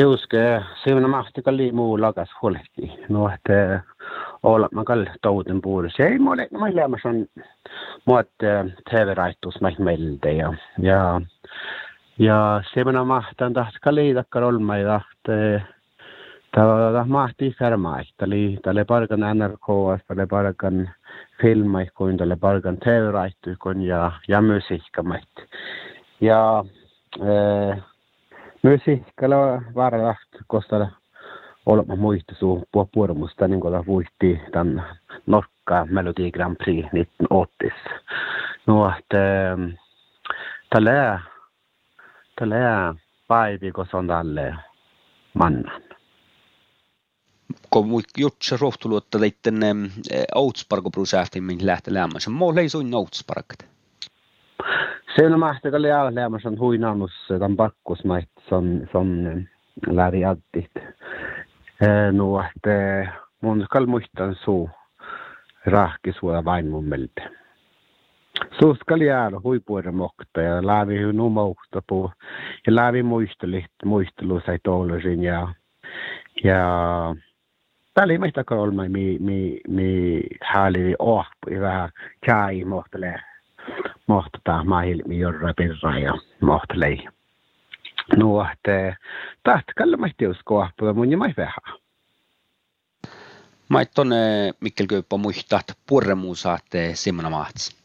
Tiuske, siinä mahti kalli muu lagas huolehti. No, että olla mä kall touten puolessa. Ei mulle, mä elämässä on muut TV-raittus meiltä ja, ja, ja semmoinen mahtan tahti kalli takkar olma ja Tämä mahti färmai. Täli tälle parkan NRK, tälle parkan filmaikkoin, tälle parkan TV-raittuikon ja, ja musiikkamait. Ja äh, musiikkalla varalaht kostalla olema muista suu puormusta niin kuin vuitti tämän Norkka Melodi Grand Prix 1980. No, että tällä tällä päivi, kun on tälle mannan kun jutsa rohtulu, että leitten outsparko brusähti, min lähti lämmässä. Mo leisuin outsparkat. Se on lämmässä on huinaamus tämän pakkusmait, son, son läri addit. No, että mun skal muistan suu rahki suoja vain mun meiltä. Suust skal jäädä huipuiden mokta ja lävi nu mokta på ja lävi muistelit muistelu sai toulusin ja ja Täällä ei meistä kolme, mi, mi, mi hääli ohpui vähän käy mohtele, mohtata mahilmi jorra pirra ja mohtele. nu ahte tahtkalla mahtiuskoa puhumuni maipäha. Ma tonne Mikkel Köyppä muistat purremuun saatte Simona Maats.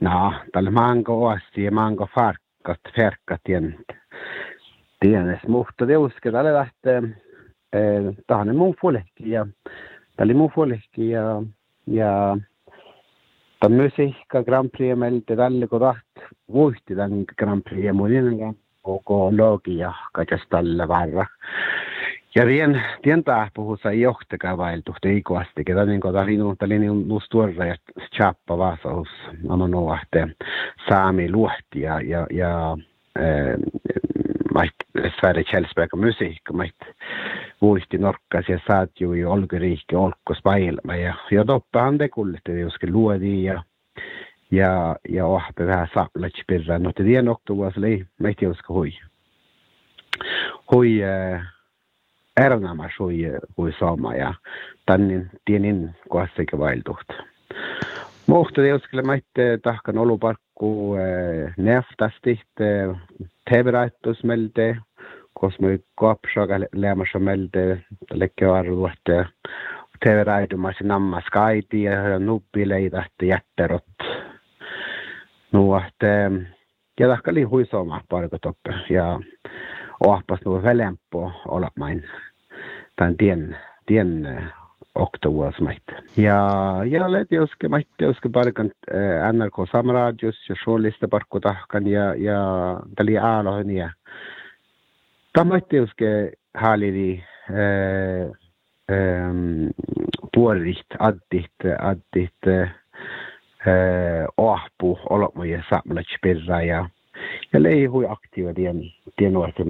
No, tällä mango oasti ja mango farkkat, ferkkat tient. Tienes muhto deuske tälle lähtee. Eh, tahanne mun fuolehki ja tälle mun fuolehki ja ja ta musiikka Grand Prix meelde talle kui taht Voistidan Grand Prix Molinanga og Logia Kajastal Varra. Ja bien, bien taas puhussa johtaka vaeltuhte ikuasti, ketä niin kuin tahin uuttelin uus tuorra ja chappa vasaus, anno nuohte saami luhti ja, ja, ja eh, mait Sverige Kjellsberg och musik, mait vuosti norkas ja saat ju i olkuriikki olkko spailma ja, ja toppa hande kullet, jos luodi ja jag jag uppe vid här sapplatchbilden och det är nog då var så mäktigt jag ska hoj. Hoj är det när hoj hoj samma ja. Den den in kuassika vaildot. Mohto det skulle mätte tahkan oluparkku näftasti teeverätus melde kus me kapsaga lämasa melde lekkearvu että teeveräitumasi nammas kaiti ja nuppi leidahti jätterot No, että ja tahka oli huisoma parko toppe ja ohpas nuo velempo olla main tämän tien, tien oktovuosmait. Ja ja let joske mait joske parkan äh, NRK Samradius ja journalista parkko tahkan ja ja tali aalohon ja tamait joske haaliri äh, ähm, puolist addit addit äh, ohpu olotmoja samlats pirra ja ja lei hui aktiiva tien tien nuorten.